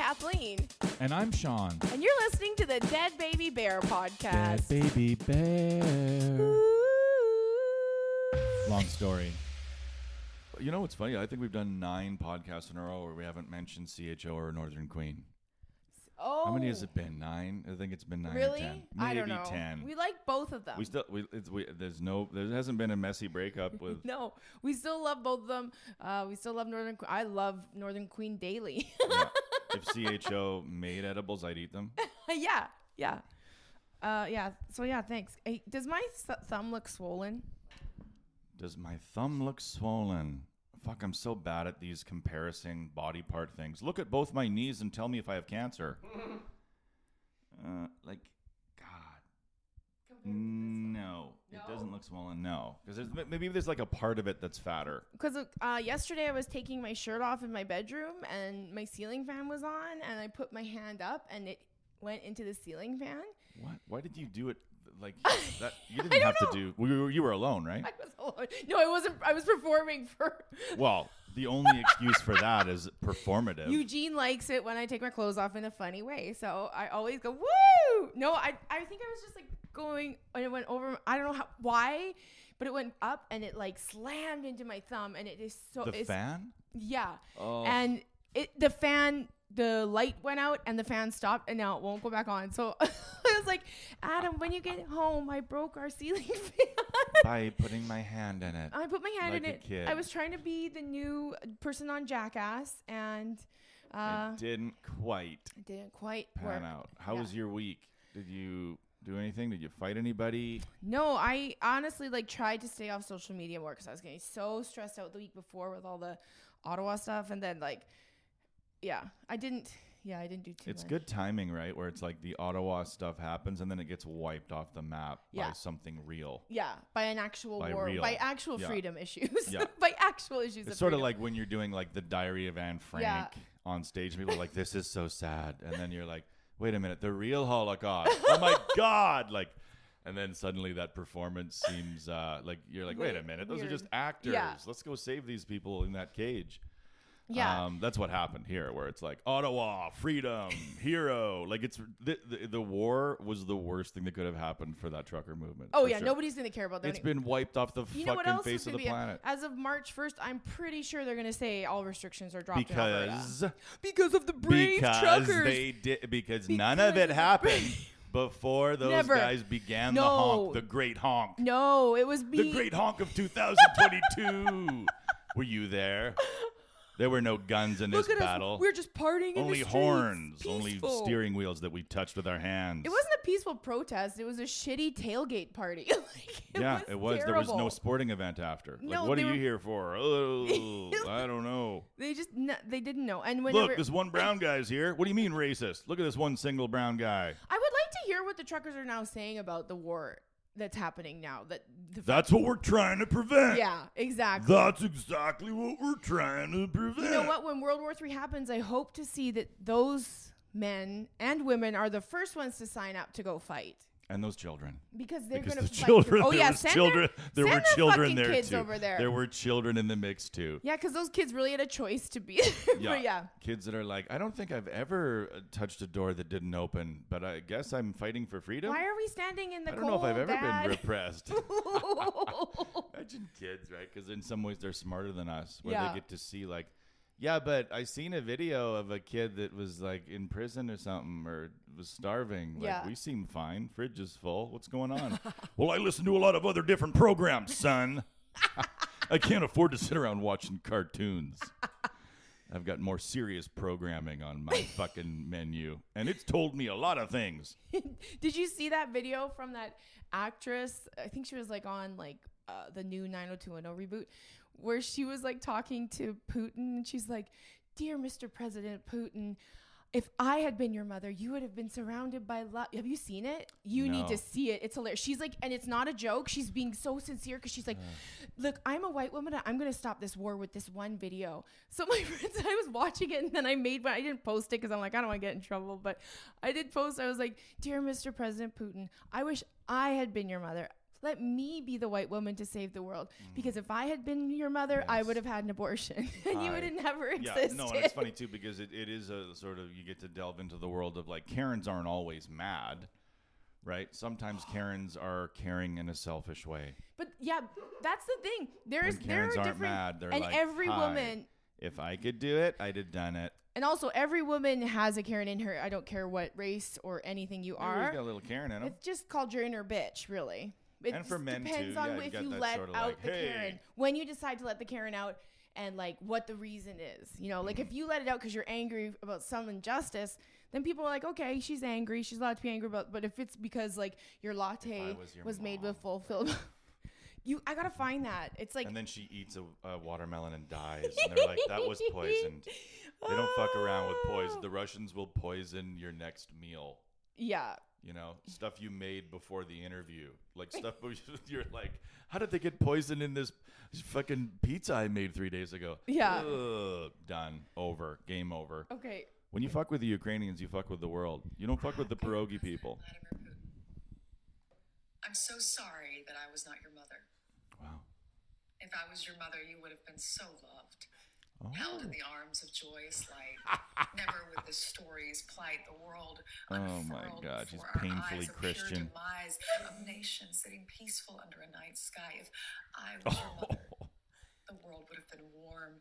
Kathleen, And I'm Sean. and you're listening to the Dead Baby Bear podcast. Dead baby bear. Ooh. Long story. You know what's funny? I think we've done nine podcasts in a row where we haven't mentioned CHO or Northern Queen. Oh, How many has it been? Nine? I think it's been nine Really? or ten. Maybe I don't know. ten. We like both of them. We still we, it's, we there's no there hasn't been a messy breakup with no, we still love both of them. Uh, we still love Northern. Que- I love Northern Queen daily. yeah. if CHO made edibles I'd eat them. yeah, yeah, uh, yeah. So yeah, thanks. Hey, does my th- thumb look swollen? Does my thumb look swollen? Fuck, I'm so bad at these comparison body part things. Look at both my knees and tell me if I have cancer. uh, like. No, it doesn't look swollen. No, because there's maybe there's like a part of it that's fatter. Because uh, yesterday I was taking my shirt off in my bedroom and my ceiling fan was on, and I put my hand up and it went into the ceiling fan. What? Why did you do it like that? You didn't don't have to know. do. We were, you were alone, right? I was alone. No, I wasn't. I was performing for. Well, the only excuse for that is performative. Eugene likes it when I take my clothes off in a funny way, so I always go woo. No, I I think I was just like going and it went over. I don't know how why, but it went up and it like slammed into my thumb, and it is so. the it's, fan? Yeah. Oh. And it the fan the light went out and the fan stopped and now it won't go back on. So I was like, Adam, when you get home, I broke our ceiling fan. By putting my hand in it. I put my hand Like in a it. kid. I was trying to be the new person on Jackass and uh it didn't quite it didn't quite pan work. out. How Yeah. was your week? Did you do anything? Did you fight anybody? No, I honestly like tried to stay off social media more because I was getting so stressed out the week before with all the Ottawa stuff, and then like, yeah, I didn't. Yeah, I didn't do too It's much. good timing, right? Where it's like the Ottawa stuff happens and then it gets wiped off the map by something real. Yeah, by an actual By war, real. by actual Yeah. freedom issues, Yeah. by actual issues. It's of sort of like when you're doing like the Diary of Anne Frank Yeah. on stage. People are like, "This is so sad," and then you're like, "Wait a minute, the real Holocaust! oh my God!" Like, and then suddenly that performance seems uh, like you're like, "Wait a minute, those are weird. just actors. Yeah. Let's go save these people in that cage." Yeah, Um, that's what happened here, where it's like Ottawa, freedom, hero. Like it's the, the the war was the worst thing that could have happened for that trucker movement. oh yeah, sure. nobody's gonna care about that. It's been wiped off the you fucking face of the planet as of March first? I'm pretty sure they're gonna say all restrictions are dropped because because of the brave because truckers. they did because, none of it happened before those Never. guys began the honk, the great honk, no, it was the great honk of 2022. Were you there? There were no guns in Look this at battle. us. We're just partying in only horns, only steering wheels that we touched with our hands. It wasn't a peaceful protest. It was a shitty tailgate party. like, it yeah, was it was. There was no sporting event after. Like, No, what are you here for? Oh, I don't know. They just n- they didn't know. And whenever Look, this one brown guy's here. What do you mean racist? Look at this one single brown guy. I would like to hear what the truckers are now saying about the war that's happening now. That the That's what we're trying to prevent. yeah, exactly. That's exactly what we're trying to prevent. you know what? When World War III happens, I hope to see that those men and women are the first ones to sign up to go fight And those children. because they're because going the to children, Oh there yeah, send children. Their, there send were children there kids too. over there. There were children in the mix too. yeah, because those kids really had a choice to be. Yeah. yeah. Kids that are like, I don't think I've ever uh, touched a door that didn't open, but I guess I'm fighting for freedom. Why are we standing in the I don't cold? know if I've ever Dad? been repressed. Imagine kids, right? Because in some ways they're smarter than us, where Yeah. they get to see like, yeah, but I seen a video of a kid that was like in prison or something, or was starving. Like Yeah. we seem fine. Fridge is full. What's going on? well, I listen to a lot of other different programs, son. I can't afford to sit around watching cartoons. I've got more serious programming on my fucking menu, and it's told me a lot of things. Did you see that video from that actress? I think she was like on like uh, the new 90210 reboot, where she was like talking to Putin, and she's like, "Dear Mr. President Putin." If I had been your mother, you would have been surrounded by love. Have you seen it? You need to see it. It's hilarious. She's like, and it's not a joke. She's being so sincere because she's like, look, I'm a white woman. and I'm going to stop this war with this one video. So my friends, I was watching it and then I made one. I didn't post it because I'm like, I don't want to get in trouble. But I did post. I was like, dear Mr. President Putin, I wish I had been your mother. Let me be the white woman to save the world. Mm. Because if I had been your mother, I would have had an abortion, and you would have never Yeah, existed. no, and it's funny too because it, it is a sort of you get to delve into the world of like Karens aren't always mad, right? Sometimes Karens are caring in a selfish way. But yeah, that's the thing. There's when there are aren't different, mad, they're and like, every "Hi, woman, If I could do it, I'd have done it. and also every woman has a Karen in her. I don't care what race or anything you Everybody's are. got a little Karen in them. It's just called your inner bitch, really. It And for men, depends too. on Yeah, if got you let sort of out like, the "Hey." Karen. When you decide to let the Karen out, and like what the reason is. You know, like if you let it out because you're angry about some injustice, then people are like, okay, she's angry. She's allowed to be angry about. But if it's because like your latte was your made mom. with full film. You, I gotta find that. It's like and then she eats a, a watermelon and dies, and they're like, "That was poisoned." They don't fuck around with poison. Oh. The Russians will poison your next meal. yeah, You know, stuff you made before the interview, like stuff you're like, "How did they get poisoned in this fucking pizza I made three days ago?" Yeah. Ugh, done. Over. Game over. okay. When you fuck with the Ukrainians, you fuck with the world. You don't fuck with the pierogi people. I'm so sorry that I was not your mother. Wow. If I was your mother, you would have been so loved, Oh. held in oh. the arms of joyous light. Never would the stories plight the world Oh my unfurled God, she's painfully eyes, Christian. Demise of nations sitting peaceful under a night sky. If I was your mother, the world would have been warm.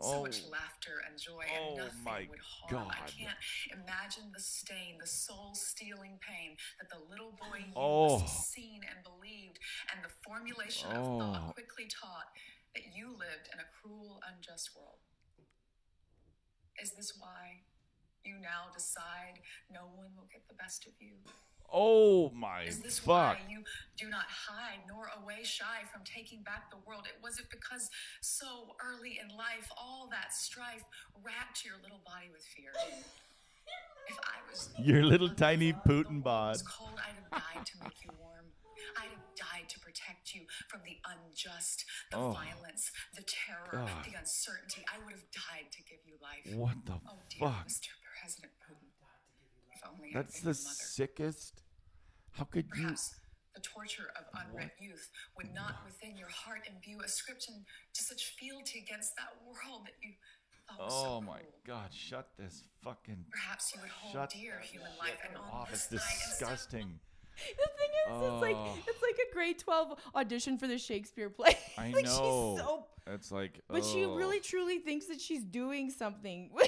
So much Oh. laughter and joy, Oh and nothing my would harm. I can't imagine the stain, the soul-stealing pain that the little boy you Oh. seen and believed, and the formulation of Oh. thought quickly taught that you lived in a cruel, unjust world. Is this why you now decide no one will get the best of you? Oh my Is this fuck. why you do not hide nor away shy from taking back the world? It was it because so early in life all that strife racked your little body with fear. If I was Your little tiny Putin bod. cold, I'd have died to make you warm. I'd died to protect you from the unjust, the Oh. violence, the terror, God. the uncertainty. I would have died to give you life. What the Oh dear, fuck? Mr. President Putin. If only I'd That's been the your mother. sickest. How could you? Perhaps the torture of unread youth would not within your heart imbue a scription to such fealty against that world that you thought was so Oh my cruel. god! Shut this fucking. Perhaps you would hold dear human life and on off! It's this night instead disgusting. The thing is, it's like Oh. it's like a grade twelve audition for the Shakespeare play. I like know. She's so, It's like. but she really truly thinks that she's doing something.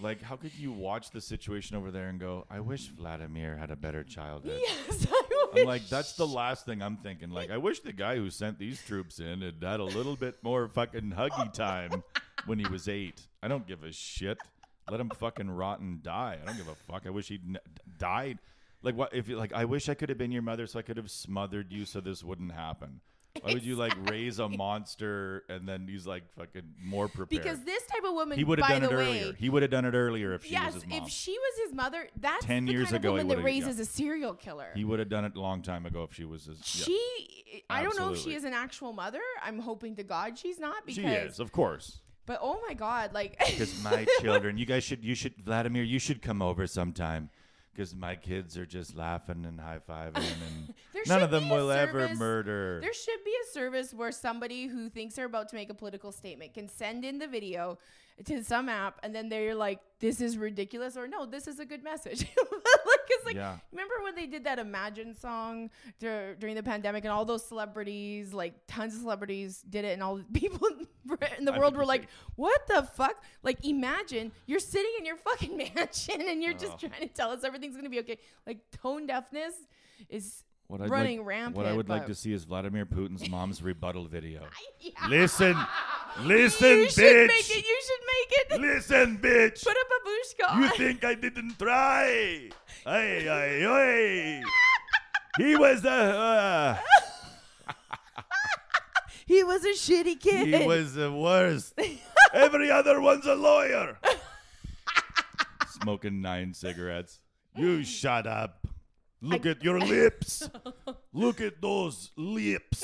Like, how could you watch the situation over there and go, "I wish Vladimir had a better childhood." yes, I wish. I'm like, that's the last thing I'm thinking. Like, I wish the guy who sent these troops in had had a little bit more fucking huggy time when he was eight. I don't give a shit. Let him fucking rot and die. I don't give a fuck. I wish he'd n- died. Like what if you like? I wish I could have been your mother so I could have smothered you so this wouldn't happen. Why would you like raise a monster and then he's like fucking more prepared? because this type of woman, he would have done it the earlier. He would have done it earlier if she yes, was his mom. if she was his mother, that's 10 the years kind ago, of woman that would've- yeah. raises a serial killer. he would have done it a long time ago if she was his. yeah. she, I don't know if she is an actual mother. I'm hoping to God she's not because. she is, of course. But oh my God, like. Because my children, you guys should, you should, Vladimir, you should come over sometime. Because my kids are just laughing and high fiving, and none of them will ever murder. There should be a service where somebody who thinks they're about to make a political statement can send in the video to some app, and then they're like, "This is ridiculous," or "No, this is a good message." like, it's like, Yeah. remember when they did that Imagine song dur- during the pandemic, and all those celebrities, like tons of celebrities, did it, and all the people in the world were like. "What the fuck?" Like, imagine you're sitting in your fucking mansion, and you're just Ugh. trying to tell us everything's gonna be okay. Like, tone deafness is what I'd running like, rampant. What I would like to see is Vladimir Putin's mom's rebuttal video. Yeah. Listen, listen, you bitch. should make it. You should make it. Listen, bitch. Put a babushka You think I didn't try? Ay, ay, ay. He was the. Uh, he was a shitty kid. he was the worst. Every other one's a lawyer. Smoking nine cigarettes. You shut up. Look at your lips. Look at those lips.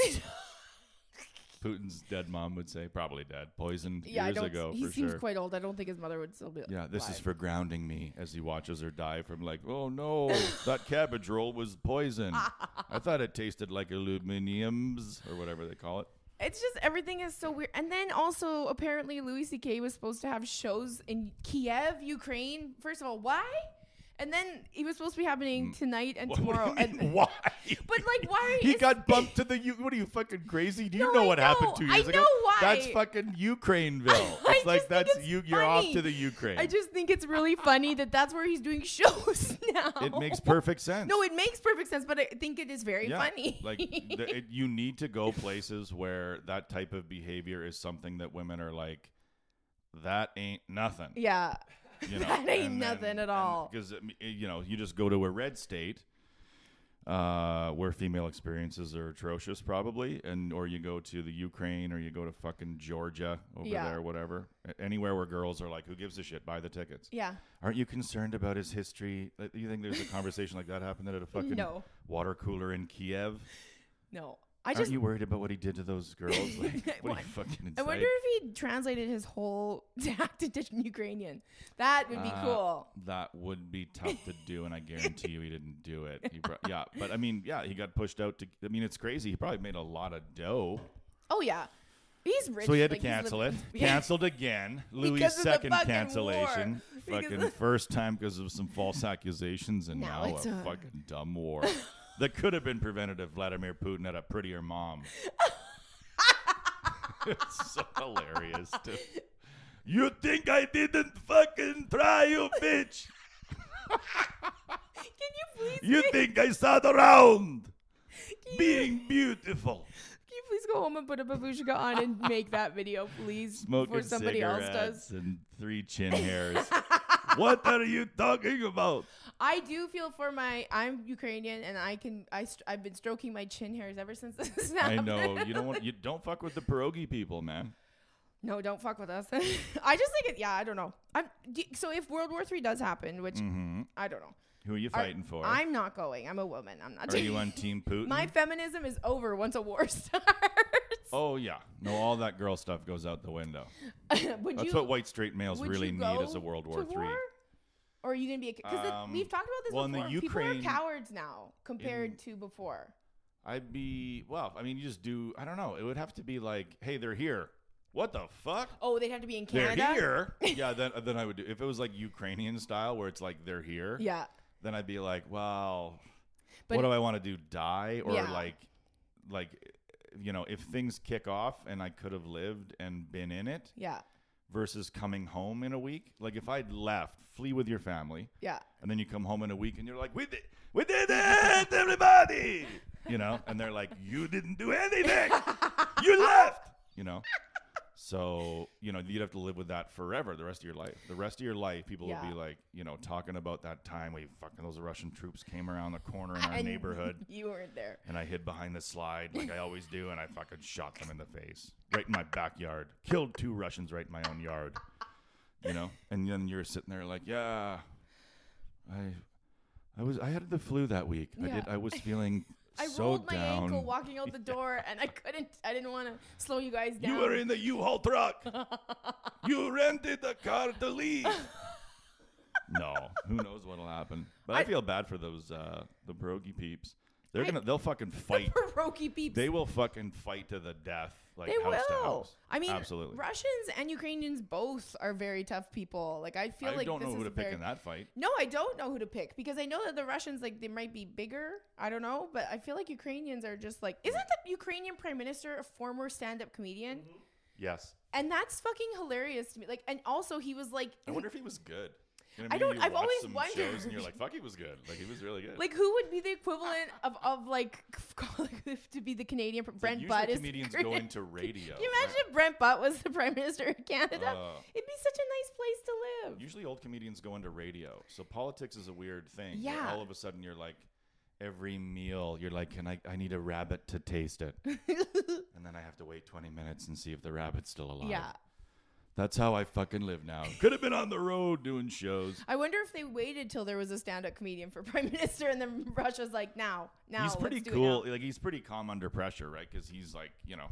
Putin's dead mom would say, probably dead, poisoned Yeah, I years don't. ago he for seems sure. quite old. I don't think his mother would still be. yeah, this is alive. for grounding me as he watches her die from like, oh no, that cabbage roll was poison. I thought it tasted like aluminiums or whatever they call it. It's just everything is so weird. And then also, apparently, Louis C.K. was supposed to have shows in Kiev, Ukraine. First of all, why? And then it was supposed to be happening mm. tonight and What- tomorrow. and why? But like, why? He got bumped to the. U- What are you fucking crazy? Do you No, know I what happened two know. I years ago? know why. That's fucking Ukraineville. I It's like that's it's you. You're off to the Ukraine. I just think it's really funny that that's where he's doing shows now. it makes perfect sense. No, it makes perfect sense, but I think it is very yeah, funny. like the, it, you need to go places where that type of behavior is something that women are like, that ain't nothing. yeah. You know, That ain't nothing at all. Because you know, you just go to a red state. Uh, where female experiences are atrocious, probably, and or you go to the Ukraine, or you go to fucking Georgia over Yeah. there, whatever. Anywhere where girls are like, "Who gives a shit? Buy the tickets." Yeah. Aren't you concerned about his history? You think there's a conversation like that happened at a fucking No. water cooler in Kiev? No. I Aren't just you worried about what he did to those girls? Like, what Well, are you fucking I wonder if he translated his whole act into Ukrainian. That would be Uh, cool. That would be tough to do, and I guarantee you he didn't do it. He pro- yeah, but I mean, yeah, he got pushed out to. I mean, it's crazy. He probably made a lot of dough, Oh yeah. He's rich. so he had like, to cancel it. Canceled again. Louis' Because of the second cancellation. Fucking first time because of some false accusations, and Now now, a a- fucking dumb war that could have been prevented if Vladimir Putin had a prettier mom. it's so hilarious. To, you think I didn't fucking try, you bitch? Can you please? You Can think I sat around you- being beautiful? Can you please go home and put a babushka on and make that video, please, Smoking before somebody else cigarettes does? and three chin hairs. what are you talking about? I do feel for my. I'm Ukrainian, and I can. I st- I've been stroking my chin hairs ever since this happened. I know you don't want you don't fuck with the pierogi people, man. No, don't fuck with us. I just think it. Yeah, I don't know. I'm do- so if World War Three does happen, which hmm I don't know. Who are you Are- fighting for? I'm not going. I'm a woman. I'm not. are you on Team Putin? My feminism is over once a war starts. oh yeah, no, all that girl stuff goes out the window. That's you, what white straight males really need as a World War Three. war? Or are you gonna be? Because Um, we've talked about this well, in the before. People Ukraine- are cowards now compared in- to before. I'd be well. I mean, you just do. I don't know. It would have to be like, hey, they're here. What the fuck? Oh, they'd have to be in Canada. They're here. yeah, then then I would do. If it was like Ukrainian style, where it's like they're here. Yeah, Then I'd be like, well, But what do I want to do? Die or Yeah. like, like, you know, if things kick off and I could have lived and been in it yeah, versus coming home in a week. Like if I'd left, flee with your family, yeah. and then you come home in a week and you're like, we did, we did it, everybody. You know, and they're like, you didn't do anything. you left. You know. So you know you'd have to live with that forever, the rest of your life. The rest of your life, people will Yeah. be like, you know, talking about that time we fucking those Russian troops came around the corner in our And neighborhood, You weren't there. and I hid behind the slide like I always do, and I fucking shot them in the face, right in my backyard. Killed two Russians right in my own yard. You know, and then you're sitting there like, yeah, I, I was, I had the flu that week. I did. I was feeling I so rolled my down. ankle walking out the door, and I couldn't. I didn't want to slow you guys down. You were in the U-Haul truck. you rented the car to leave. no, who knows what'll happen? But I, I- feel bad for those uh the pierogi peeps. They're I- gonna they'll fucking fight. the pierogi peeps. they will fucking fight to the death, like They house to will. house. I mean, absolutely. Russians and Ukrainians both are very tough people. Like I feel I like I don't know who to pick very- in that fight. No, I don't know who to pick because I know that the Russians like they might be bigger. I don't know, but I feel like Ukrainians are just like isn't the Ukrainian prime minister a former stand-up comedian? Mm-hmm. Yes. And that's fucking hilarious to me. Like and also he was like I wonder if he was good. You know I mean? don't- You I've always some wondered. shows and you're like, "Fuck, he was good." Like he was really good. like who would be the equivalent of, of like to be the Canadian Brent usually Butt is comedians go into radio. Can you right? imagine if Brent Butt was the prime minister of Canada? Uh, It'd be such a nice place to live. Usually, old comedians go into radio, so politics is a weird thing. Yeah. all of a sudden, you're like, every meal, you're like, "Can I? I need a rabbit to taste it," and then I have to wait 20 minutes and see if the rabbit's still alive. yeah. That's how I fucking live now. Could have been on the road doing shows. I wonder if they waited till there was a stand-up comedian for prime minister, and then Russia's like, now, now. he's pretty let's do it cool. now." Like he's pretty calm under pressure, right? Because he's like, you know,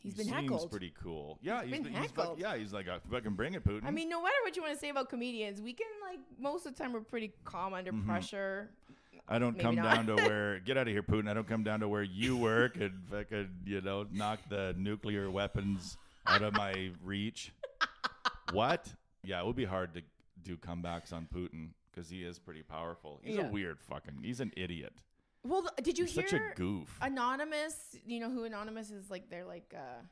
He's he been seems heckled. pretty cool. Yeah, He's he's, been been, he's fuck- yeah, he's like, uh, fucking bring it, Putin. I mean, no matter what you want to say about comedians, we can like most of the time we're pretty calm under Mm-hmm. pressure. I don't maybe come not. down to where get out of here, Putin. I don't come down to where you work and fucking you know knock the nuclear weapons out of my reach. What? Yeah, it would be hard to do comebacks on Putin because he is pretty powerful. He's Yeah. a weird fucking. He's an idiot. Well, did you He's hear such a goof. Anonymous? You know who Anonymous is? Like they're like uh,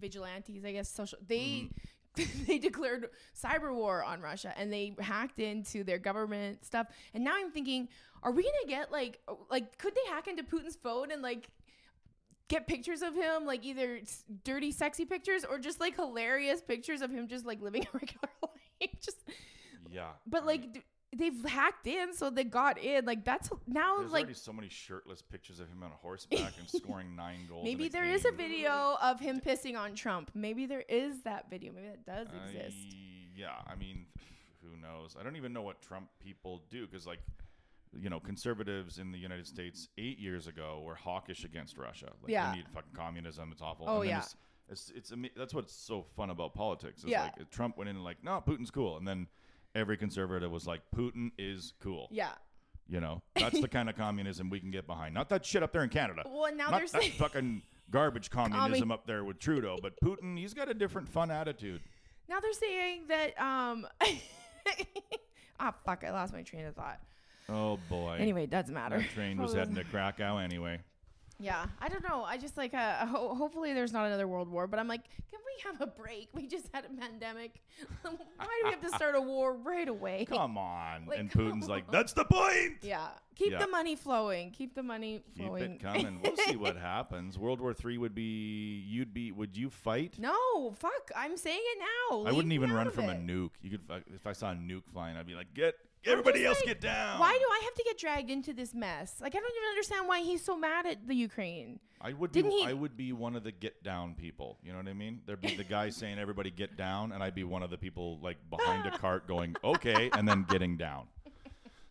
vigilantes, I guess. Social. They Mm-hmm. they declared cyber war on Russia and they hacked into their government stuff. And now I'm thinking, are we gonna get like like could they hack into Putin's phone and like get pictures of him like either dirty sexy pictures or just like hilarious pictures of him just like living a regular life. Just yeah, but like mean, they've hacked in so they got in. Like that's now there's like already so many shirtless pictures of him on a horseback and scoring nine goals. maybe there is a video of him pissing on trump. Maybe there is that video. Maybe that does exist. I- yeah, I mean, who knows? I don't even know what Trump people do because, like, you know, conservatives in the United States eight years ago were hawkish against Russia. Like, Yeah. we need fucking communism. It's awful. Oh, and yeah. It's, it's, it's that's what's so fun about politics. Is Yeah. like Trump went in and like, no, Putin's cool, and then every conservative was like, Putin is cool. yeah You know, that's the kind of communism we can get behind. Not that shit up there in Canada. well now Not they're that fucking garbage communism up there with Trudeau, but Putin, he's got a different fun attitude. now they're saying that um ah fuck i lost my train of thought Oh boy. anyway it doesn't matter That train was heading to Krakow anyway. Yeah, I don't know. I just like uh, ho- hopefully there's not another world war, but I'm like, can we have a break? We just had a pandemic. Why do we have to start a war right away? Come on. Like, and come Putin's like, that's the point. Yeah, keep Yeah. the money flowing. Keep the money Keep flowing. it coming. We'll see what happens. World War Three would be you'd be would you fight? no, fuck. I'm saying it now. I Leave wouldn't even run of from a nuke. You could if I saw a nuke flying, I'd be like, get everybody else like, get down. Why do I have to get dragged into this mess? Like, I don't even understand why he's so mad at the Ukraine. I would Didn't be he- I would be one of the get down people. You know what I mean? There'd be the guy saying everybody get down, and I'd be one of the people like behind a cart going okay, and then getting down.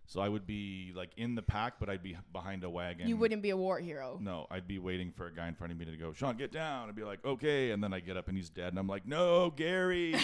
So I would be like in the pack, but I'd be behind a wagon. You wouldn't be a war hero. No, I'd be waiting for a guy in front of me to go, Sean, get down. I'd be like, okay. And then I get up and he's dead. And I'm like, no, Gary.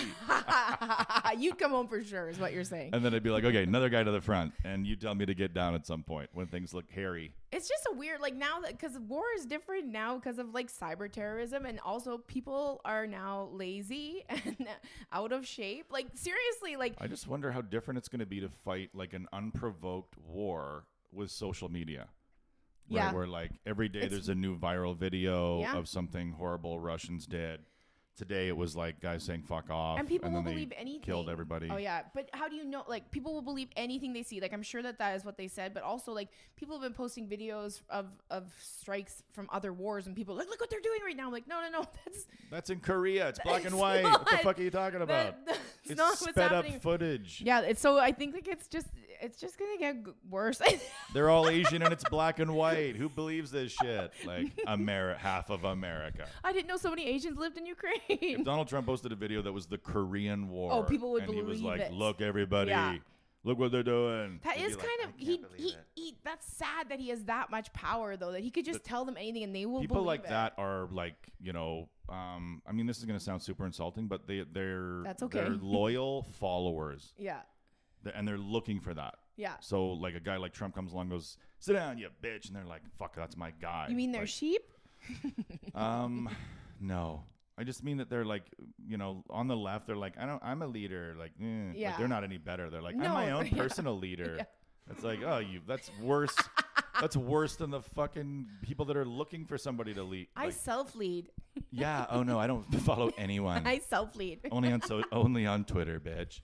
You'd come home for sure, is what you're saying. and then I'd be like, okay, another guy to the front. And you tell me to get down at some point when things look hairy. It's just a weird, like now that because war is different now because of like cyber terrorism, and also people are now lazy and out of shape. Like seriously, like I just wonder how different it's going to be to fight like an unprovoked war with social media. Right, Yeah. Where like every day It's- there's a new viral video Yeah. of something horrible Russians did. Today it was like guys saying fuck off. and people will believe anything. Killed everybody. Oh yeah, but how do you know? Like people will believe anything they see. Like I'm sure that that is what they said, but also like people have been posting videos of of strikes from other wars, and people are like look what they're doing right now. I'm like no no no that's That's in Korea. It's black and white. what the fuck are you talking about? that, it's not what's sped happening. up footage. yeah, it's so I think like it's just it's just gonna get worse. They're all Asian and it's black and white. Who believes this shit? Like Ameri- half of America. I didn't know so many Asians lived in If Ukraine. Donald Trump posted a video that was the Korean War, Oh, people would and he was like, it. "Look, everybody, Yeah. look what they're doing." That They'd is be like, kind of he, he he. That's sad that he has that much power though that he could just tell them anything and they will People believe like it. that are like, you know, um, I mean, this is gonna sound super insulting, but they they're That's okay. They're loyal followers, Yeah, They're- and they're looking for that. yeah. So like a guy like Trump comes along, and goes, "Sit down, you bitch," and they're like, "Fuck, that's my guy." You mean they're Like, sheep? Um, no. I just mean that they're like, you know, on the left, they're like, I don't, I'm a leader. Like, eh. like, Yeah. they're not any better. They're like, I'm my No, own yeah. personal leader. Yeah. It's like, oh, you, that's worse. that's worse than the fucking people that are looking for somebody to lead. I Like, self lead. yeah. Oh no, I don't follow anyone. I self lead. only on so only on Twitter, bitch.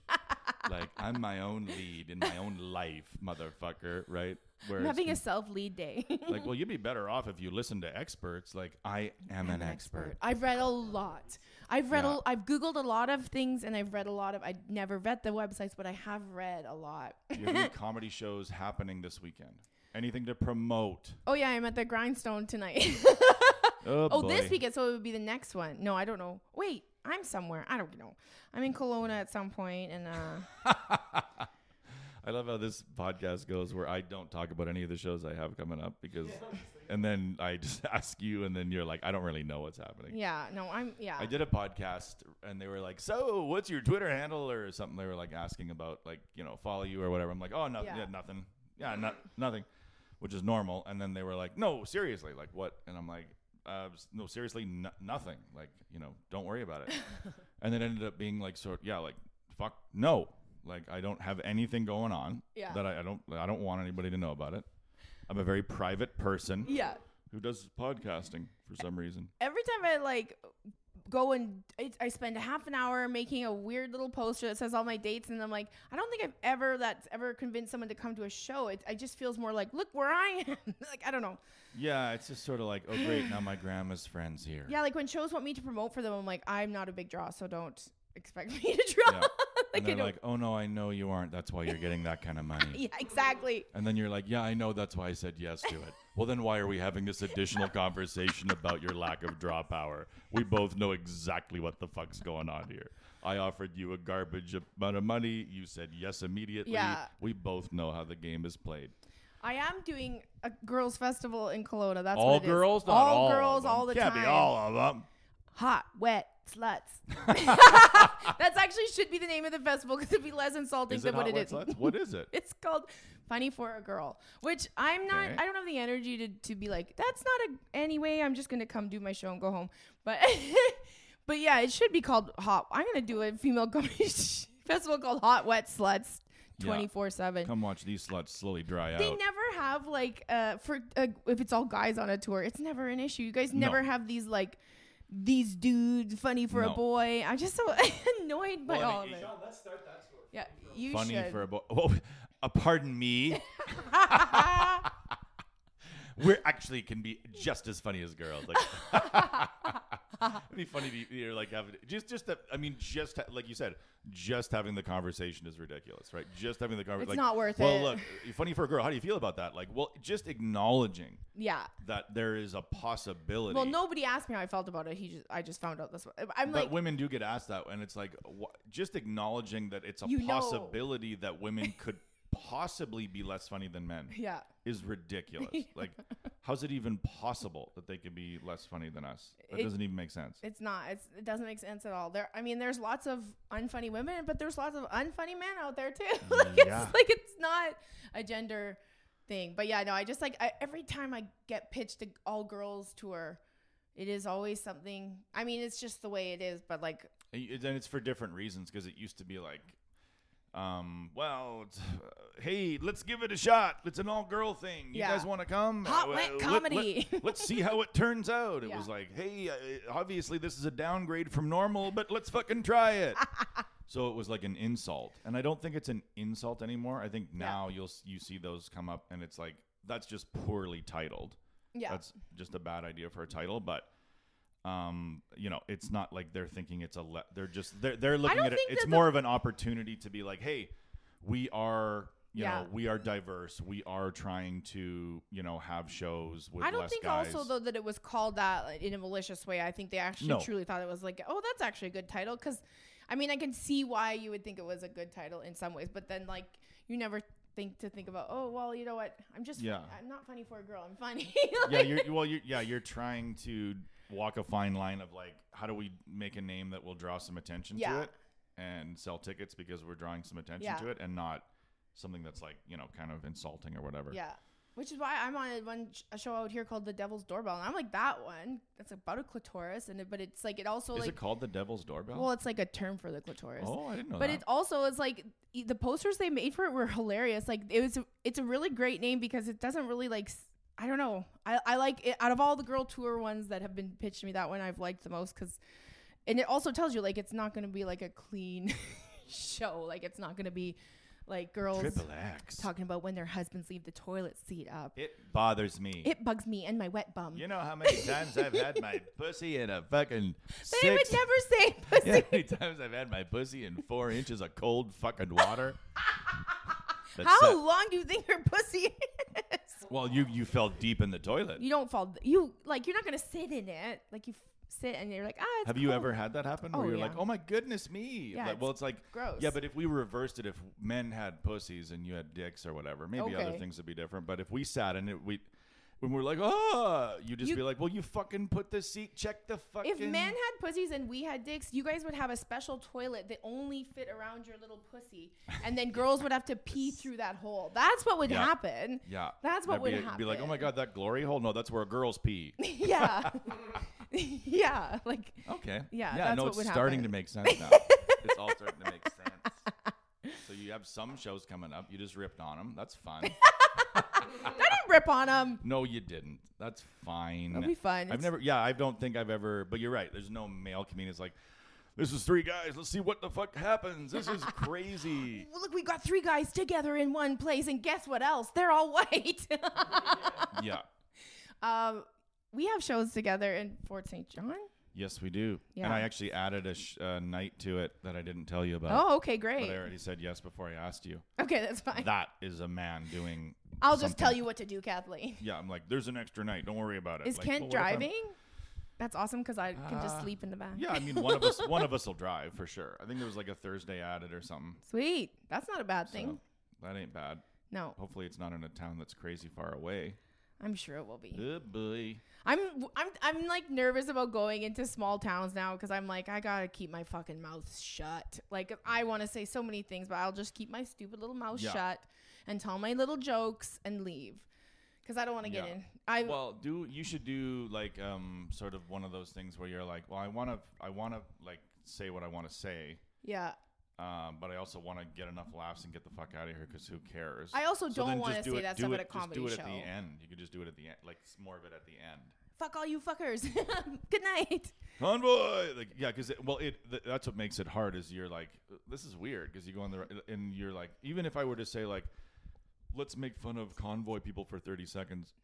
Like I'm my own lead in my own life, motherfucker. Right? I'm having a self lead day. like, well, you'd be better off if you listen to experts. Like, I am an expert. I've read a lot. I've read. Yeah. A, I've googled a lot of things, and I've read a lot of. I never read the websites, but I have read a lot. Do you have any comedy shows happening this weekend? Anything to promote? oh yeah, I'm at the Grindstone tonight. Oh, oh, this weekend, so it would be the next one. No, I don't know. Wait, I'm somewhere. I don't know. I'm in Kelowna at some point, and uh, I love how this podcast goes where I don't talk about any of the shows I have coming up because and then I just ask you, and then you're like, I don't really know what's happening. Yeah, no, I'm yeah. I did a podcast, and they were like, "So, what's your Twitter handle or something?" They were like asking about like you know follow you or whatever. I'm like, "Oh, nothing, Yeah. yeah, nothing, yeah, not nothing," which is normal. And then they were like, "No, seriously, like what?" And I'm like, uh, "No, seriously, n- nothing. Like you know, don't worry about it." and it ended up being like sort, yeah, like fuck, no, like I don't have anything going on Yeah. that I, I don't I don't want anybody to know about it. I'm a very private person yeah. who does podcasting for some reason. Every time I like go and I, I spend half an hour making a weird little poster that says all my dates, and I'm like, I don't think I've ever that's ever convinced someone to come to a show. It, it just feels more like, look where I am. like I don't know. Yeah, it's just sort of like, oh great, now my grandma's friends here. Yeah, like when shows want me to promote for them, I'm like, I'm not a big draw, so don't expect me to draw. Yeah. like and they're like, oh no, I know you aren't. That's why you're getting that kind of money. yeah, exactly. And then you're like, yeah, I know. That's why I said yes to it. Well, then why are we having this additional conversation about your lack of draw power? We both know exactly what the fuck's going on here. I offered you a garbage amount of money. You said yes immediately. Yeah. We both know how the game is played. I am doing a girls' festival in Kelowna. That's all what it is. girls, not all, all girls, all the Can't time. be all of them. Hot, wet sluts. That's actually should be the name of the festival because it'd be less insulting than what it is. sluts? What is it? It's called Funny for a Girl, which I'm not. Okay. I don't have the energy to, to be like. That's not a. Anyway, I'm just gonna come do my show and go home. But but yeah, it should be called Hot. I'm gonna do a female comedy festival called Hot Wet Sluts. Yeah. 24 7 Come watch these sluts slowly dry they out. They never have like uh for uh, if it's all guys on a tour it's never an issue you guys No. never have these like these dudes funny for a boy i'm just so annoyed by Well, I all mean, of it let's start that story. yeah you Funny should for a boy. Oh, uh, pardon me. We're actually can be just as funny as girls. Like, it'd be funny to you like having just just that. I mean, just ha- like you said, just having the conversation is ridiculous, right? Just having the conversation. It's like, not worth well, it. Well, look, funny for a girl. How do you feel about that? Like, well, just acknowledging yeah that there is a possibility. well nobody asked me how i felt about it he just i just found out this i'm But like women do get asked that, and it's like wh- just acknowledging that it's a You know. possibility that women could possibly be less funny than men yeah is ridiculous. like, how's it even possible that they could be less funny than us? That It- doesn't even make sense. it's not it's, it doesn't make sense at all there i mean there's lots of unfunny women but there's lots of unfunny men out there too like Yeah. it's like it's not a gender thing but yeah no i just like I, every time i get pitched a all girls tour it is always something i mean it's just the way it is but like And it's for different reasons because it used to be like, um, well, uh, hey, let's give it a shot. It's an all-girl thing. You Yeah. guys want to come? Hot Uh, wet let- comedy. Let, us see how it turns out. It Yeah. was like, hey, uh, obviously this is a downgrade from normal, but let's fucking try it. so it was like an insult, and I don't think it's an insult anymore. I think now you'll you see those come up, and it's like that's just poorly titled. yeah That's just a bad idea for a title, but um, you know, it's not like they're thinking it's a. Le- they're just they're they're looking at it. It's more of an opportunity to be like, hey, we are. You Yeah. know, we are diverse. We are trying to, you know, have shows with I don't think guys. also though that it was called that like, in a malicious way. I think they actually No. truly thought it was like, oh, that's actually a good title. Because, I mean, I can see why you would think it was a good title in some ways, but then like you never think to think about, oh, well, you know what? I'm just, Yeah. I'm not funny for a girl. I'm funny. yeah, you're well, you're yeah, you're trying to walk a fine line of like, how do we make a name that will draw some attention Yeah. to it and sell tickets because we're drawing some attention Yeah. to it, and not something that's like, you know, kind of insulting or whatever. yeah. Which is why I'm on a, one a show out here called The Devil's Doorbell, and I'm like that one. That's about a clitoris, and it, but it's like it also Is like it called the Devil's Doorbell? well, it's like a term for the clitoris. oh, I didn't know but that. it also is like the posters they made for it were hilarious. Like it was, it's a really great name because it doesn't really like. I don't know. I, I like it out of all the girl tour ones that have been pitched to me. That one I've liked the most because, and it also tells you like it's not going to be like a clean show. Like it's not going to be like girls Triple X. talking about when their husbands leave the toilet seat up. It bothers me. It bugs me and my wet bum. you know how many times I've had my pussy in a fucking they would never say pussy. You know how many times I've had my pussy in four inches of cold fucking water? That's How so- long do you think your pussy is? Well, you you fell deep in the toilet. You don't fall. You like you're not gonna sit in it. Like you f- sit and you're like ah. It's Have you cold. ever had that happen? Oh, where you're yeah. like, oh my goodness me. Yeah, Like, well, it's it's like gross. Yeah, but if we reversed it, if men had pussies and you had dicks or whatever, maybe other Okay. things would be different. But if we sat and it, we, when we're like, oh, you just You- be like, well, you fucking put the seat, check the fucking. If men had pussies and we had dicks, you guys would have a special toilet that only fit around your little pussy, and then girls would have to pee through that hole. That's what would Yeah. happen. yeah, That's what That'd would be, Be like, oh my god, that glory hole. No, that's where girls pee. yeah, yeah, like Okay. Yeah, Yeah. that's no, what it's would starting happen. to make sense now. it's all starting to make sense. So you have some shows coming up. You just ripped on them. That's fun. Rip on them. no, you didn't. That's fine. It'll be fun. I've It's- never. Yeah, I don't think I've ever. But you're right. There's no male comedians like. This is three guys. Let's see what the fuck happens. This is crazy. Well, look, we got three guys together in one place, and guess what else? They're all white. yeah. um, we have shows together in Fort St. John. Yes, we do. Yeah. And I actually added a sh- uh, night to it that I didn't tell you about. Oh, okay, But great. I already said yes before I asked you. Okay, that's fine. That is a man doing. I'll just tell you what to do, Kathleen. Yeah, I'm like, there's an extra night. Don't worry about it. Is Like, Kent well, what if I'm- driving? That's awesome because I can just Uh, sleep in the back. Yeah, I mean, one of us, one of us will drive for sure. I think there was like a Thursday added or something. Sweet. That's not a bad So thing. that ain't bad. No, Hopefully, it's not in a town that's crazy far away. I'm sure it will be. Oh boy. I'm I'm I'm like nervous about going into small towns now because I'm like I gotta keep my fucking mouth shut. Like I want to say so many things, but I'll just keep my stupid little mouth Yeah. shut and tell my little jokes and leave because I don't want to get Yeah. in. I Well, do you should do like um sort of one of those things where you're like, well, I want to, I want to like say what I want to say, yeah. um, but I also want to get enough laughs and get the fuck out of here because who cares? I also So don't wanna do say it- that stuff at a comedy Just do it show. at the end. You could just do it at the end, like more of it at the end. Fuck all you fuckers. Good night. Convoy, like yeah, because well, it th- that's what makes it hard. Is you're like, this is weird because you go on the and you're like, even if I were to say like, let's make fun of convoy people for thirty seconds,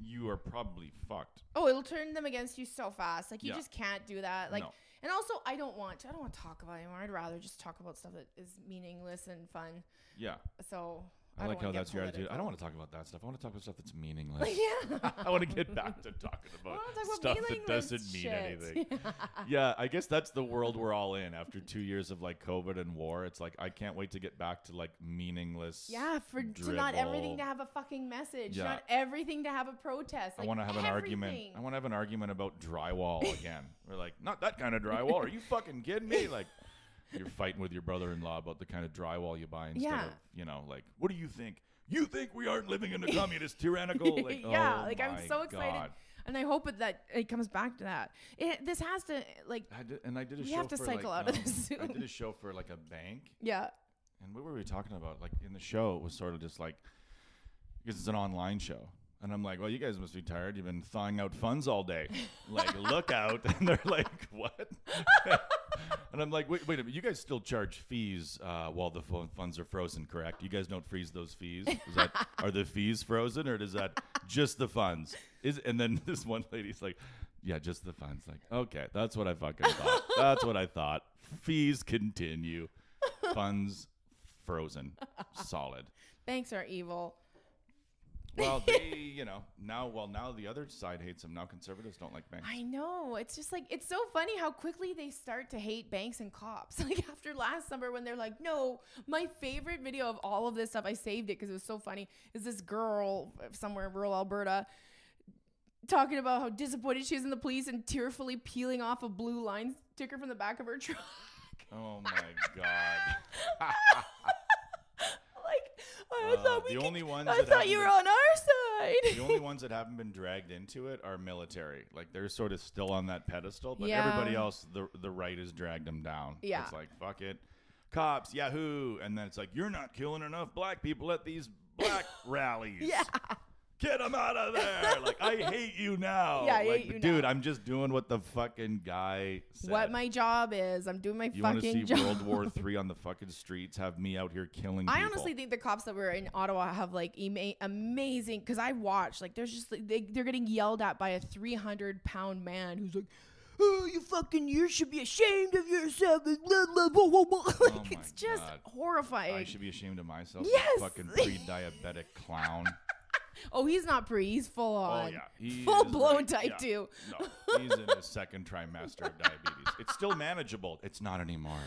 you are probably fucked. Oh, it'll turn them against you so fast. Like you Yeah. just can't do that. Like No. and also I don't want to, I don't want to talk about it anymore. I'd rather just talk about stuff that is meaningless and fun. Yeah, So I, don't like how that's your attitude. I don't want to talk about that stuff. I want to talk about stuff that's meaningless. yeah. I want to get back to talking about talk about stuff that doesn't mean anything. yeah, yeah, I guess that's the world we're all in after two years of like COVID and war. It's like I can't wait to get back to like meaningless. Yeah, for to not everything to have a fucking message, Yeah. not everything to have a protest. I want to have an argument. I want to have an argument about drywall again. We're like, not that kind of drywall. Are you fucking kidding me? Like, you're fighting with your brother-in-law about the kind of drywall you buy instead Yeah. of, you know, like, what do you think? You think we aren't living in a communist tyrannical? Like, yeah, oh like I'm so excited, God. and I hope that it comes back to that. It, this has to like, I did, and I did a We show have to for cycle like, out of this I did a show for like a bank, yeah, and what were we talking about? Like in the show, it was sort of just like because it's an online show. And I'm like, well, you guys must be tired. You've been thawing out funds all day. like, look out. And they're like, what? and I'm like, wait, wait a minute. You guys still charge fees uh, while the funds are frozen, correct? You guys don't freeze those fees. Is that are the fees frozen, or does that just the funds? Is and then this one lady's like, yeah, just the funds. Like, okay, that's what I fucking thought. that's what I thought. Fees continue, funds frozen, solid. banks are evil. Well, they, you know, now, well, now the other side hates them. Now conservatives don't like banks. I know. It's just like it's so funny how quickly they start to hate banks and cops. Like after last summer when they're like, "No, my favorite video of all of this stuff, I saved it because it was so funny." Is this girl somewhere in rural Alberta talking about how disappointed she is in the police and tearfully peeling off a blue line sticker from the back of her truck. Oh my god. I Uh, thought we the could- only ones I thought you were been- on our side. the only ones that haven't been dragged into it are military. Like they're sort of still on that pedestal, but Yeah. everybody else, the the right has dragged them down. Yeah. it's like fuck it, cops, Yahoo, and then it's like you're not killing enough black people at these black rallies. yeah. Get them out of there! Like I hate you now. Yeah, I like, hate you dude. now. I'm just doing what the fucking guy said. What my job is. I'm doing my You want to fucking see job. World War Three on the fucking streets? Have me out here killing. I people. honestly think the cops that were in Ottawa have like ema- amazing because I watched like there's just like, they, they're getting yelled at by a 300 pound man who's like, oh you fucking you should be ashamed of yourself. blah, blah, blah, blah, blah." like Oh it's just God. horrifying. I should be ashamed of myself. you Yes! fucking pre-diabetic clown. Oh, he's not pre, he's full oh, on. Oh yeah, he full blown right. type Yeah. two. No, he's in his second trimester of diabetes. It's still manageable. It's not anymore.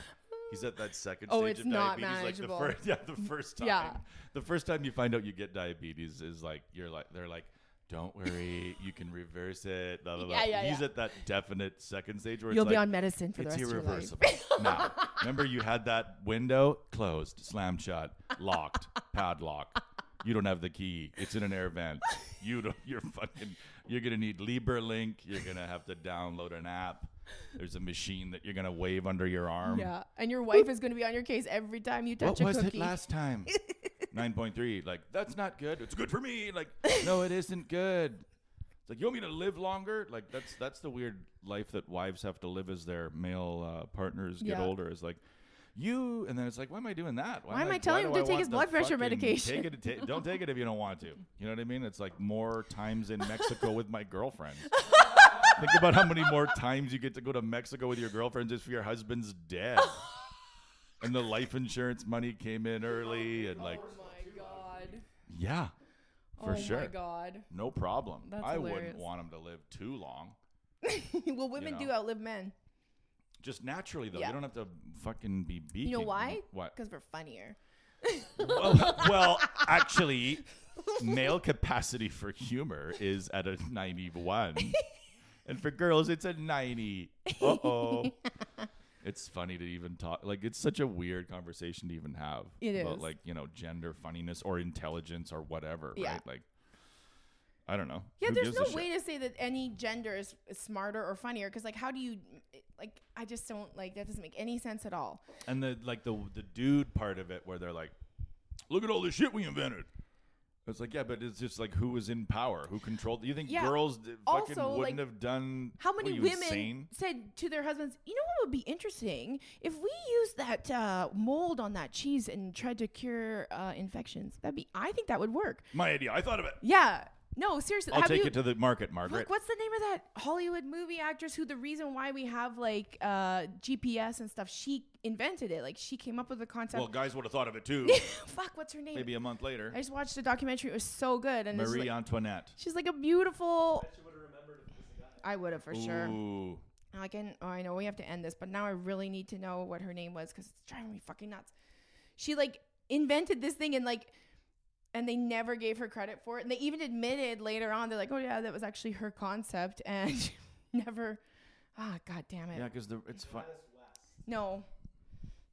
He's at that second Oh, stage of not diabetes. manageable. Like the first, yeah, the first time. Yeah. The first time you find out you get diabetes is like you're like they're like, Don't worry, you can reverse it. Blah, blah, blah. Yeah, yeah, He's yeah. at that definite second stage where You'll it's be like, on medicine for the rest of your life. It's irreversible. now, remember you had that window closed, slammed shut, locked, padlocked. You don't have the key. It's in an air vent. You don't. You're fucking. You're gonna need LibreLink. You're gonna have to download an app. There's a machine that you're gonna wave under your arm. Yeah, and your wife is going to be on your case every time you touch What a was cookie. it last time? Nine point three. Like that's not good. It's good for me. Like no, it isn't good. It's like you want me to live longer. Like that's that's the weird life that wives have to live as their male uh, partners get Yeah. older. Is like you, and then it's like, why am I doing that? Why am I telling him to I take his blood pressure medication? Take it. Ta- don't take it if you don't want to. You know what I mean? It's like more times in Mexico with my girlfriend. Think about how many more times you get to go to Mexico with your girlfriend just for your husband's death. and the life insurance money came in early oh and like Oh my god. yeah, for oh sure. my god. No problem. That's I hilarious. wouldn't want him to live too long. well, women do know. outlive men. Just naturally though. Yeah. You don't have to fucking be beaking. You know why? What? Because we're funnier. well, well, actually, male capacity for humor is at a 91. and for girls, it's a 90. Uh oh. it's funny to even talk. Like, it's such a weird conversation to even have. It about, is. like, you know, gender funniness or intelligence or whatever, Yeah. right? Like, I don't know. Yeah, Who there's no shit? way to say that any gender is, smarter or funnier because, like, how do you, like, I just don't like that. Doesn't make any sense at all. And the like the the dude part of it where they're like, look at all the shit we invented. It's like, yeah, but it's just like who was in power, who controlled. Do you think Yeah. girls d- fucking Also, wouldn't like, have done? How many women insane? said to their husbands, "You know what would be interesting if we used that uh, mold on that cheese and tried to cure uh, infections? That'd be. I think that would work. My idea. I thought of it. Yeah. No, seriously. I'll have take you, it to the market, Margaret. Look, what's the name of that Hollywood movie actress who the reason why we have like uh, GPS and stuff? She invented it. Like she came up with the concept. well, guys would have thought of it too. Fuck, what's her name? Maybe a month later. I just watched the documentary. It was so good. And Marie like, Antoinette. she's like a beautiful. I would have for sure. Ooh. I can. Oh, I know we have to end this, but now I really need to know what her name was because it's driving me fucking nuts. She like invented this thing and like, and they never gave her credit for it. And they even admitted later on, they're like, "Oh yeah, that was actually her concept," and never. Ah, god damn it. Yeah, because it's fun. No.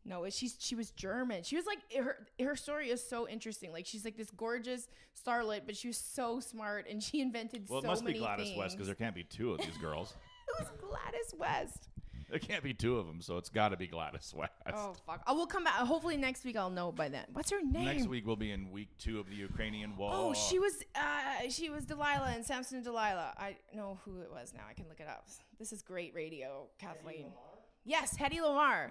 No, it- she's she was German. She was like her her story is so interesting. Like she's like this gorgeous starlet, but she was so smart and she invented Well, it so must be Gladys things. West because there can't be two of these girls. it was Gladys West. there can't be two of them, so it's got to be Gladys West. Oh fuck! I will come back. Hopefully next week I'll know by then. What's her name? Next week we'll be in week two of the Ukrainian war. Oh, she was uh she was Delilah and Samson and Delilah. I know who it was now. I can look it up. This is great radio, Kathleen. Yes, Hedy Lamarr.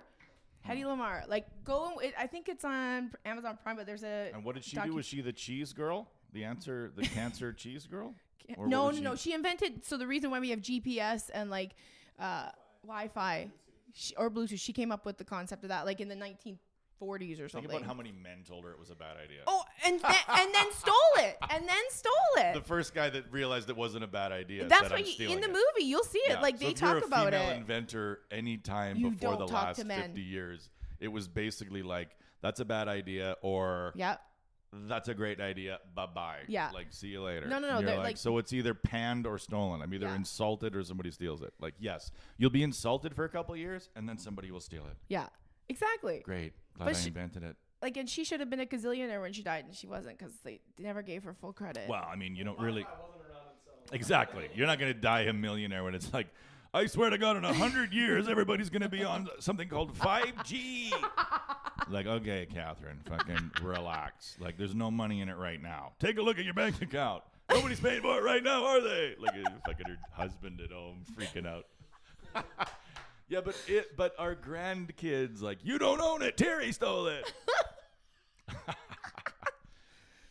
Hedy Hmm. Lamarr. Like go. It, I think it's on Amazon Prime, but there's a. And what did she do? Was she the cheese girl? The answer, the cancer cheese girl? Or no, no, no. She invented. So the reason why we have GPS and like uh, Wi-Fi she, or Bluetooth, she came up with the concept of that, like in the 1940s or Think something. about how many men told her it was a bad idea. oh, and then, and then stole it, and then stole it. The first guy that realized it wasn't a bad idea. That's said, why "I'm you, in the it." movie you'll see it. Yeah. Like So they if you're talk a about female it. inventor anytime You before the last 50 years, it was basically like, that's a bad idea, or Yeah. That's a great idea, bye bye. Yeah. Like, see you later. No, no, no, you're like, like- so it's either panned or stolen. I'm either Yeah. insulted or somebody steals it. Like, yes, you'll be insulted for a couple of years, and then somebody will steal it. Yeah. Exactly. Great. Glad But I she- invented it. Like, and she should have been a gazillionaire when she died, and she wasn't because they never gave her full credit. Well, I mean, you don't really. Exactly. You're not going to die a millionaire when it's like, I swear to God, in a hundred years, everybody's going to be on something called 5G. like, okay, Catherine, fucking relax. Like, there's no money in it right now. Take a look at your bank account. Nobody's paying for it right now, are they? Like, fucking her husband at home freaking out. yeah, but it, but our grandkids, like, you don't own it. Terry stole it.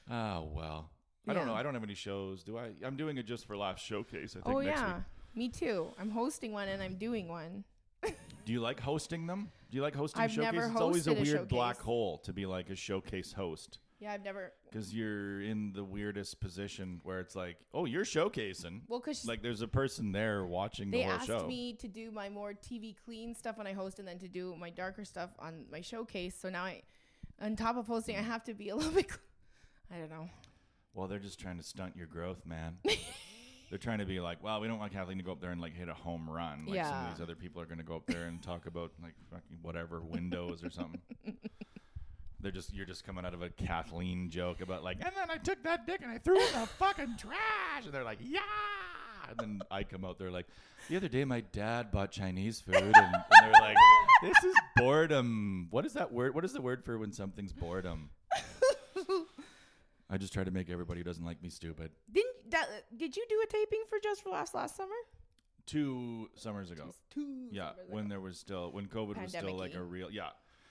Oh well. I don't Yeah. know. I don't have any shows. Do I? I'm doing it just for Laughs Showcase. I think oh next yeah, week. Me too. I'm hosting one and I'm doing one. Do you like hosting them? Do you like hosting I've showcases? never it's always a a weird black hole to be like a showcase host Yeah, I've never. because you're in the weirdest position where it's like, oh, you're showcasing. Well, because Like there's a person there watching the whole show. They asked me to do my more TV clean stuff when I host, and then to do my darker stuff on my showcase. So now I, on top of hosting, I have to be a little bit. I don't know. Well, they're just trying to stunt your growth, man. they're trying to be like, well, we don't want Kathleen to go up there and like hit a home run. Like some of these other people are going to go up there and talk about like fucking whatever windows or something. They're just you're just coming out of a Kathleen joke about like, and then I took that dick and I threw it in the fucking trash, and they're like, yeah. And then I come out there like, the other day my dad bought Chinese food, and, and they're like, this is boredom. What is that word? What is the word for when something's boredom? I just try to make everybody who doesn't like me stupid. Didn't that? Did you do a taping for Just for Laughs last summer? Two summers ago. Two. Yeah, summers when ago. there was still when COVID was still like a real yeah.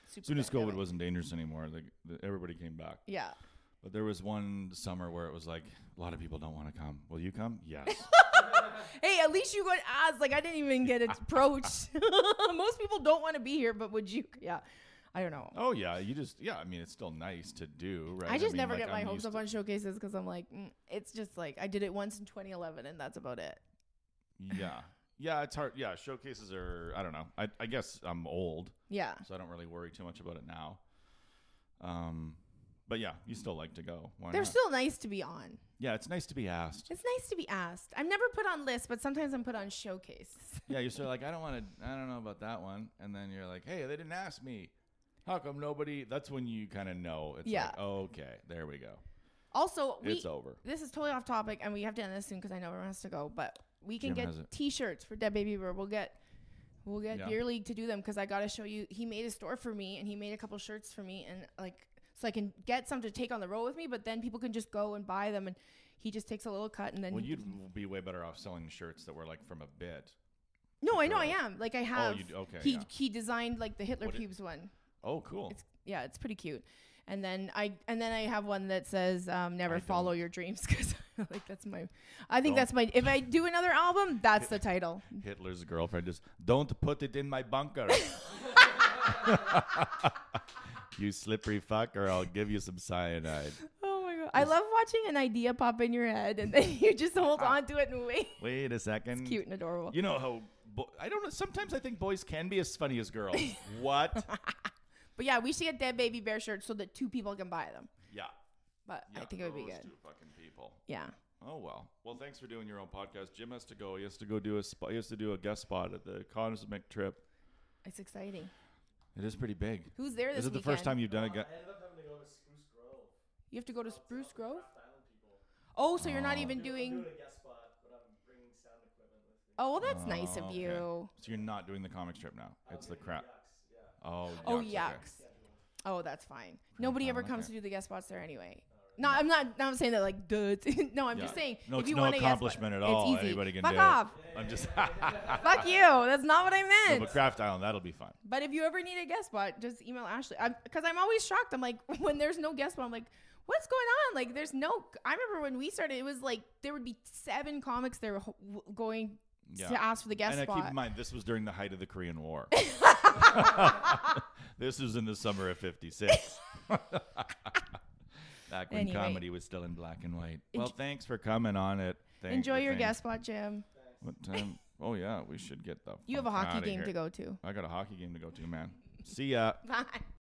Super As soon as COVID wasn't dangerous anymore, like the, everybody came back. Yeah. But there was one summer where it was like a lot of people don't want to come. Will you come? Yes. Hey, at least you got asked. Like I didn't even get approached. Most people don't want to be here, but would you? Yeah. I don't know. oh yeah, you just yeah. I mean, it's still nice to do, right? I just mean, never like, get my I'm hopes up to- on showcases because I'm like, mm, it's just like I did it once in 2011 and that's about it. Yeah, yeah. It's hard. Yeah, showcases are. I don't know. I I guess I'm old, Yeah. so I don't really worry too much about it now. Um, but yeah, you still like to go. Why They're not? still nice to be on. yeah, it's nice to be asked. It's nice to be asked. I'm never put on lists, but sometimes I'm put on showcase. Yeah, you're sort of like, I don't want to, I don't know about that one. And then you're like, hey, they didn't ask me. How come nobody? That's when you kind of know. It's Yeah. like, oh, okay, there we go. Also, we, it's over. this is totally off topic, and we have to end this soon because I know everyone has to go. But we can Jim get. T-shirts for Dead Baby Bear. We'll get we'll get Yeah. Beer League to do them because I got to show you. He made a store for me, and he made a couple shirts for me, and like so I can get some to take on the road with me. But then people can just go and buy them, and he just takes a little cut, and then Well, you'd be way better off selling shirts that were like from a bit. no, I know I am. Like I oh, have. you okay, He yeah. he designed like the Hitler What it- pubes one. Oh, cool. It's yeah, it's pretty cute. And then I and then I have one that says um, "Never I follow don't. your dreams" because like that's my. I think Don't. that's my. If I do another album, that's the title. Hitler's girlfriend just don't put it in my bunker. you slippery fuck, or I'll give you some cyanide. Oh my god! I love watching an idea pop in your head and then you just hold on to it and wait. Wait a second. It's cute and adorable. You know how bo- I don't know. Sometimes I think boys can be as funny as girls. what? But yeah, we should get dead baby bear shirts so that two people can buy them. Yeah. But yeah. I think it would be those good. Two fucking people. Yeah. Oh well. Well, thanks for doing your own podcast. Jim has to go. He has to go do a spot. He has to do a guest spot at the Comic Strip. It's exciting. It is pretty big. Who's there this Is it the weekend? first time you've done a guest? I ended up having to go to Spruce Grove. you have to go to Spruce Grove? Craft Island people. Oh, so you're not Oh. even I'm doing. doing a guest spot, but I'm bringing sound equipment with me. Oh, well, that's nice Oh, of okay. you. So you're not doing the comic strip now. I'm It's the doing crap. Yucks. Oh. Oh, yucks, okay. Oh, that's fine. Nobody ever comes okay. to do the guest spots there anyway. No, I'm not. I'm saying that like, duh. no, I'm just saying. No, if you no want a guest spot- accomplishment at it's all. easy. Anybody can Fuck do off. it. I'm just. Fuck you. That's not what I No, meant. but Craft Island, that'll be fun. But if you ever need a guest spot, just email Ashley. Because I'm, always shocked. I'm like, when there's no guest spot, I'm like, what's going on? Like, there's no. I remember when we started, it was like there would be seven comics there going Yeah. to ask for the guest and uh, spot. keep in mind, this was during the height of the Korean War. this was in the summer of '56. Back when Anyway. comedy was still in black and white. Well, Enj- thanks for coming on it. Thank Enjoy your guest spot, Jim. What time? Oh yeah, we should get the. You have a hockey game here. to go to. I got a hockey game to go to, man. See ya. Bye.